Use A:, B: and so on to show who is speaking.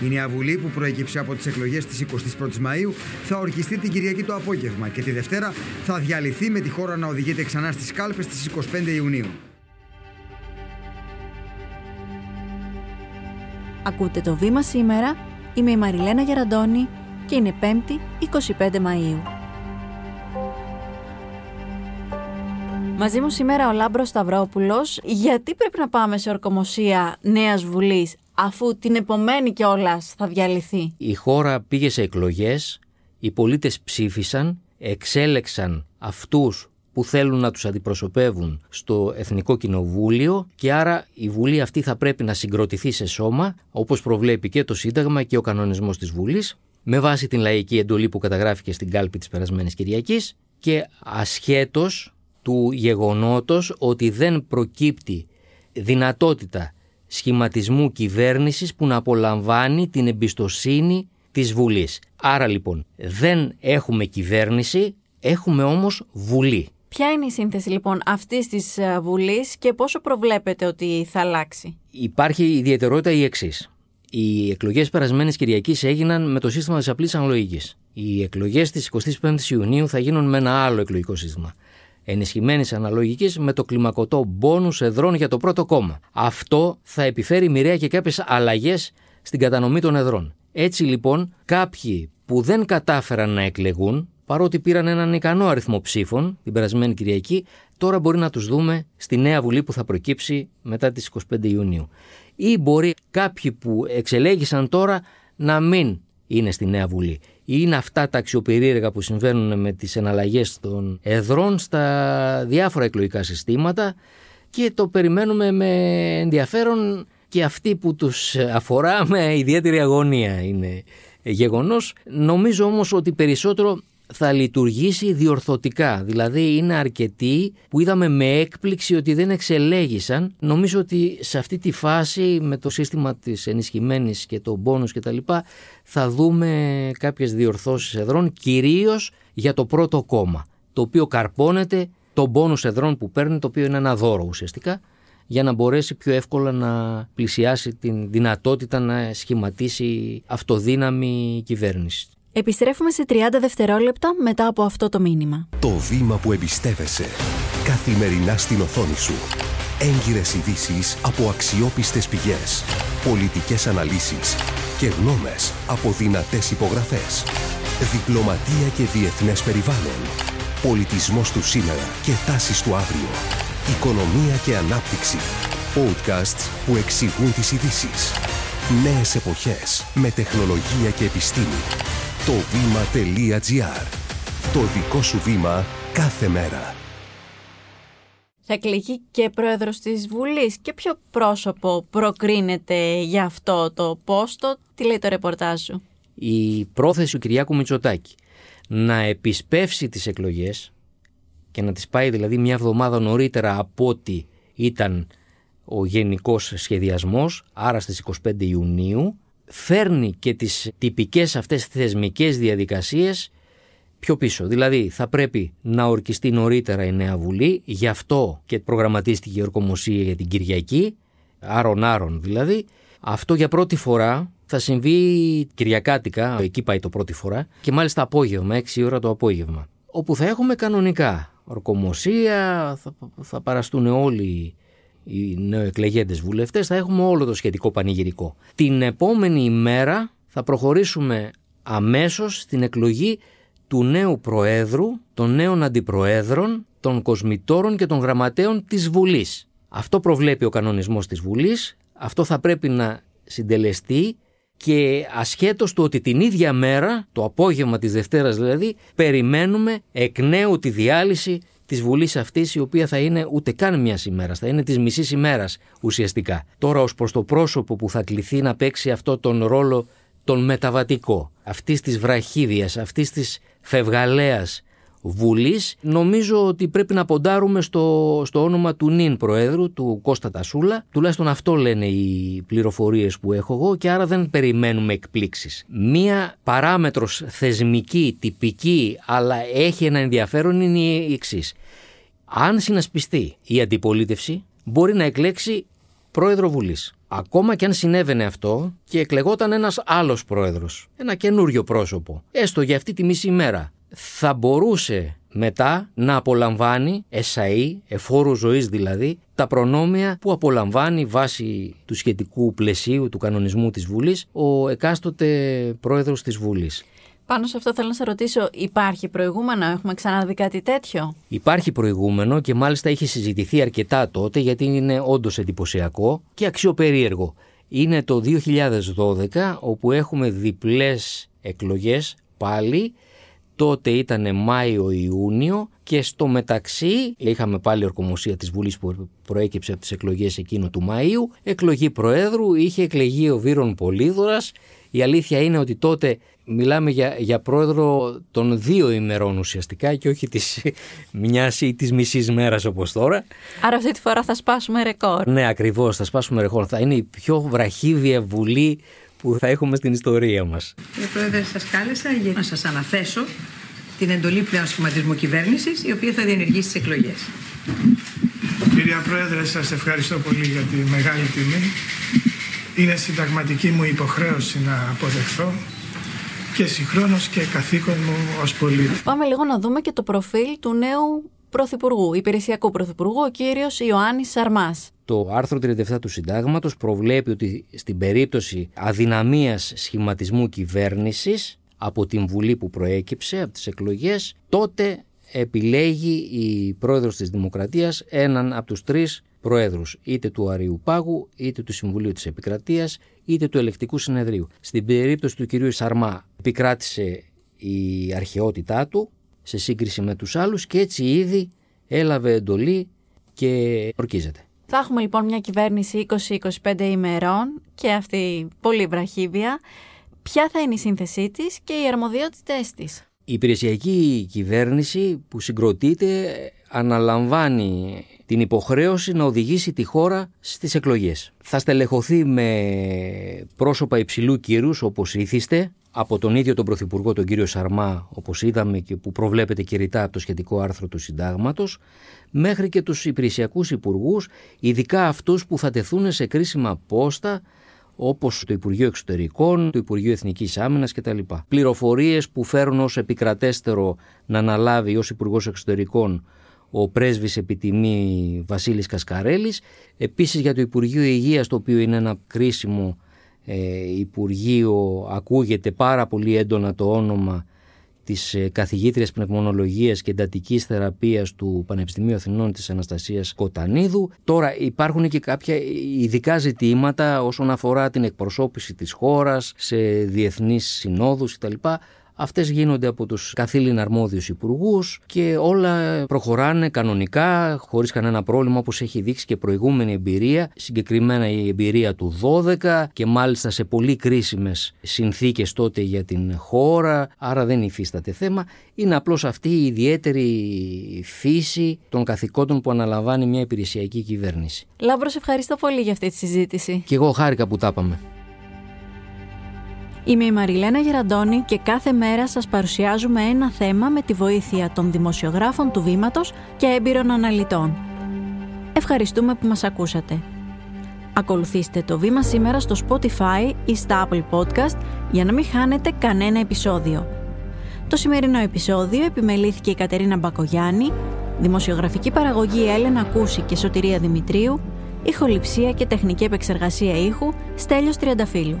A: Η νέα Βουλή που προέκυψε από τις εκλογές της 21η Μαου θα ορκιστεί την Κυριακή το απόγευμα και τη Δευτέρα θα διαλυθεί με τη χώρα να οδηγείται ξανά στις κάλπες στι 25 Ιουνίου.
B: Ακούτε το βήμα σήμερα. Είμαι η Μαριλένα Γεραντώνη και είναι 5η 25 Μαΐου. Μαζί μου σήμερα ο Λάμπρος Σταυρόπουλος. Γιατί πρέπει να πάμε σε ορκομοσία Νέας Βουλής αφού την επομένη κιόλας θα διαλυθεί;
C: Η χώρα πήγε σε εκλογές, οι πολίτες ψήφισαν, εξέλεξαν αυτούς που θέλουν να τους αντιπροσωπεύουν στο Εθνικό Κοινοβούλιο και άρα η Βουλή αυτή θα πρέπει να συγκροτηθεί σε σώμα όπως προβλέπει και το Σύνταγμα και ο κανονισμός της Βουλής με βάση την λαϊκή εντολή που καταγράφηκε στην κάλπη της περασμένης Κυριακής και ασχέτως του γεγονότος ότι δεν προκύπτει δυνατότητα σχηματισμού κυβέρνησης που να απολαμβάνει την εμπιστοσύνη της Βουλής. Άρα λοιπόν δεν έχουμε κυβέρνηση, έχουμε όμως Βουλή.
B: Ποια είναι η σύνθεση λοιπόν αυτής της ε, Βουλής και πόσο προβλέπετε ότι θα αλλάξει;
C: Υπάρχει ιδιαιτερότητα η εξής. Οι εκλογές περασμένης Κυριακής έγιναν με το σύστημα της απλής αναλογικής. Οι εκλογές της 25η Ιουνίου θα γίνουν με ένα άλλο εκλογικό σύστημα. Ενισχυμένης αναλογικής με το κλιμακωτό μπόνους εδρών για το πρώτο κόμμα. Αυτό θα επιφέρει μοιραία και κάποιες αλλαγές στην κατανομή των εδρών. Έτσι λοιπόν, κάποιοι που δεν κατάφεραν να εκλεγούν, παρότι πήραν έναν ικανό αριθμό ψήφων την περασμένη Κυριακή, τώρα μπορεί να τους δούμε στη νέα Βουλή που θα προκύψει μετά τις 25 Ιουνίου. Ή μπορεί κάποιοι που εξελέγησαν τώρα να μην είναι στη νέα Βουλή. Είναι αυτά τα αξιοπερίεργα που συμβαίνουν με τις εναλλαγές των εδρών στα διάφορα εκλογικά συστήματα και το περιμένουμε με ενδιαφέρον και αυτοί που τους αφορά με ιδιαίτερη αγωνία είναι γεγονός. Νομίζω όμως ότι περισσότερο θα λειτουργήσει διορθωτικά. Δηλαδή είναι αρκετοί που είδαμε με έκπληξη ότι δεν εξελέγησαν. Νομίζω ότι σε αυτή τη φάση με το σύστημα της ενισχυμένης και το μπόνους και τα λοιπά θα δούμε κάποιες διορθώσεις εδρών κυρίως για το πρώτο κόμμα το οποίο καρπώνεται το μπόνους εδρών που παίρνει το οποίο είναι ένα δώρο ουσιαστικά για να μπορέσει πιο εύκολα να πλησιάσει την δυνατότητα να σχηματίσει αυτοδύναμη κυβέρνηση.
B: Επιστρέφουμε σε 30 δευτερόλεπτα μετά από αυτό το μήνυμα.
D: Το βήμα που εμπιστεύεσαι. Καθημερινά στην οθόνη σου. Έγκυρες ειδήσεις από αξιόπιστες πηγές. Πολιτικές αναλύσεις και γνώμες από δυνατές υπογραφές. Διπλωματία και διεθνές περιβάλλον. Πολιτισμός του σήμερα και τάσεις του αύριο. Οικονομία και ανάπτυξη. Podcasts που εξηγούν τις ειδήσεις. Νέες εποχές με τεχνολογία και επιστήμη. Το βήμα.gr. Το δικό σου βήμα κάθε μέρα.
B: Θα εκλεγεί και πρόεδρος της Βουλής. Και ποιο πρόσωπο προκρίνεται για αυτό το πόστο; Τι λέει το ρεπορτάζ σου;
C: Η πρόθεση του Κυριάκου Μητσοτάκη να επισπεύσει τις εκλογές και να τις πάει δηλαδή μια εβδομάδα νωρίτερα από ό,τι ήταν ο γενικός σχεδιασμός, άρα στις 25 Ιουνίου, φέρνει και τις τυπικές αυτές θεσμικές διαδικασίες πιο πίσω. Δηλαδή θα πρέπει να ορκιστεί νωρίτερα η νέα Βουλή, γι' αυτό και προγραμματίστηκε η ορκομοσία για την Κυριακή, άρον άρον δηλαδή. Αυτό για πρώτη φορά θα συμβεί Κυριακάτικα, εκεί πάει το πρώτη φορά, και μάλιστα απόγευμα, 6 ώρα το απόγευμα. Όπου θα έχουμε κανονικά ορκομοσία, θα, θα παραστούν όλοι οι νεοεκλεγέντες βουλευτές, θα έχουμε όλο το σχετικό πανηγυρικό. Την επόμενη ημέρα θα προχωρήσουμε αμέσως στην εκλογή του νέου Προέδρου, των νέων Αντιπροέδρων, των Κοσμητόρων και των Γραμματέων της Βουλής. Αυτό προβλέπει ο κανονισμός της Βουλής, αυτό θα πρέπει να συντελεστεί και ασχέτως του ότι την ίδια μέρα, το απόγευμα της Δευτέρας δηλαδή, περιμένουμε εκ νέου τη διάλυση της Βουλής αυτής, η οποία θα είναι ούτε καν μια ημέρα, θα είναι της μισής ημέρας ουσιαστικά. Τώρα, ως προς το πρόσωπο που θα κληθεί να παίξει αυτό τον ρόλο τον μεταβατικό, αυτής της βραχίδιας, αυτής της φευγαλαία Βουλής, νομίζω ότι πρέπει να ποντάρουμε στο, στο όνομα του νυν Προέδρου, του Κώστα Τασούλα. Τουλάχιστον αυτό λένε οι πληροφορίες που έχω εγώ και άρα δεν περιμένουμε εκπλήξεις. Μία παράμετρος θεσμική, τυπική, αλλά έχει ένα ενδιαφέρον είναι η εξής. Αν συνασπιστεί η αντιπολίτευση, μπορεί να εκλέξει πρόεδρο Βουλής. Ακόμα και αν συνέβαινε αυτό και εκλεγόταν ένας άλλος πρόεδρος, ένα καινούριο πρόσωπο, έστω για αυτή τη μισή μέρα, θα μπορούσε μετά να απολαμβάνει εσαΐ, εφόρου ζωής δηλαδή, τα προνόμια που απολαμβάνει βάσει του σχετικού πλαισίου του κανονισμού της Βουλής ο εκάστοτε πρόεδρος της Βουλής.
B: Πάνω σε αυτό θέλω να σε ρωτήσω, υπάρχει προηγούμενο, έχουμε ξαναδεί κάτι τέτοιο;
C: Υπάρχει προηγούμενο και μάλιστα είχε συζητηθεί αρκετά τότε γιατί είναι όντως εντυπωσιακό και αξιοπερίεργο. Είναι το 2012 όπου έχουμε διπλές εκλογές πάλι τότε ήταν Μάιο-Ιούνιο και στο μεταξύ είχαμε πάλι ορκομοσία της Βουλής που προέκυψε από τις εκλογές εκείνο του Μαΐου, εκλογή Προέδρου, είχε εκλεγεί ο Βύρον Πολύδωρας. Η αλήθεια είναι ότι τότε μιλάμε για, για πρόεδρο των δύο ημερών ουσιαστικά και όχι της μιας ή της μισής μέρας όπως τώρα.
B: Άρα αυτή τη φορά θα σπάσουμε ρεκόρ.
C: Ναι ακριβώς θα σπάσουμε ρεκόρ. Θα είναι η πιο βραχύβια βουλή που θα έχουμε στην ιστορία μας.
E: Κύριε Πρόεδρε, σας κάλεσα για να σας αναθέσω την εντολή πλέον σχηματισμού κυβέρνησης, η οποία θα διενεργήσει τις εκλογές.
F: Κυρία Πρόεδρε, σας ευχαριστώ πολύ για τη μεγάλη τιμή. Είναι συνταγματική μου υποχρέωση να αποδεχθώ και συγχρόνως και καθήκον μου ως πολίτη.
B: Πάμε λίγο να δούμε και το προφίλ του νέου Πρωθυπουργού, υπηρεσιακού Πρωθυπουργού, ο κύριος Ιωάννης Σαρμάς.
C: Το άρθρο 37 του Συντάγματος προβλέπει ότι στην περίπτωση αδυναμίας σχηματισμού κυβέρνησης από την Βουλή που προέκυψε, από τις εκλογές, τότε επιλέγει η πρόεδρος της Δημοκρατίας έναν από τους τρεις προέδρους, είτε του Αριού Πάγου, είτε του Συμβουλίου της Επικρατείας, είτε του Ελεκτικού Συνεδρίου. Στην περίπτωση του κυρίου Σαρμά επικράτησε η αρχαιότητά του σε σύγκριση με τους άλλους και έτσι ήδη έλαβε εντολή και ορκίζεται.
B: Θα έχουμε λοιπόν μια κυβέρνηση 20-25 ημερών και αυτή πολύ βραχύβια. Ποια θα είναι η σύνθεσή της και οι αρμοδιότητές της;
C: Η υπηρεσιακή κυβέρνηση που συγκροτείται αναλαμβάνει την υποχρέωση να οδηγήσει τη χώρα στις εκλογές. Θα στελεχωθεί με πρόσωπα υψηλού κύρους όπως ήθιστε από τον ίδιο τον Πρωθυπουργό τον κύριο Σαρμά όπως είδαμε και που προβλέπεται και ρητά από το σχετικό άρθρο του Συντάγματος μέχρι και τους υπηρεσιακούς υπουργούς ειδικά αυτούς που θα τεθούν σε κρίσιμα πόστα όπως το Υπουργείο Εξωτερικών, το Υπουργείο Εθνικής Άμυνας κτλ. Πληροφορίες που φέρουν ως επικρατέστερο να αναλάβει ως Υπουργός Εξωτερικών ο πρέσβης επιτιμή Βασίλης Κασκαρέλης, επίσης για το Υπουργείο Υγείας το οποίο είναι ένα κρίσιμο ε, Υπουργείο ακούγεται πάρα πολύ έντονα το όνομα της ε, καθηγήτριας πνευμονολογίας και εντατικής θεραπείας του Πανεπιστημίου Αθηνών της Αναστασίας Κοτανίδου. Τώρα υπάρχουν και κάποια ειδικά ζητήματα όσον αφορά την εκπροσώπηση της χώρας σε διεθνείς συνόδους κτλ. Αυτές γίνονται από τους καθήλυνα αρμόδιους υπουργούς και όλα προχωράνε κανονικά, χωρίς κανένα πρόβλημα όπως έχει δείξει και προηγούμενη εμπειρία, συγκεκριμένα η εμπειρία του 12 και μάλιστα σε πολύ κρίσιμες συνθήκες τότε για την χώρα, άρα δεν υφίσταται θέμα. Είναι απλώς αυτή η ιδιαίτερη φύση των καθηκόντων που αναλαμβάνει μια υπηρεσιακή κυβέρνηση.
B: Λάμπρος, ευχαριστώ πολύ για αυτή τη συζήτηση.
C: Και εγώ χάρηκα που τα είπαμε.
B: Είμαι η Μαριλένα Γεραντώνη και κάθε μέρα σας παρουσιάζουμε ένα θέμα με τη βοήθεια των δημοσιογράφων του Βήματος και έμπειρων αναλυτών. Ευχαριστούμε που μας ακούσατε. Ακολουθήστε το Βήμα σήμερα στο Spotify ή στα Apple Podcast για να μην χάνετε κανένα επεισόδιο. Το σημερινό επεισόδιο επιμελήθηκε η Κατερίνα Μπακογιάννη, δημοσιογραφική παραγωγή Έλενα Κούση και Σωτηρία Δημητρίου, ηχοληψία και τεχνική επεξεργασία ήχου Στέλιος Τριανταφύλου.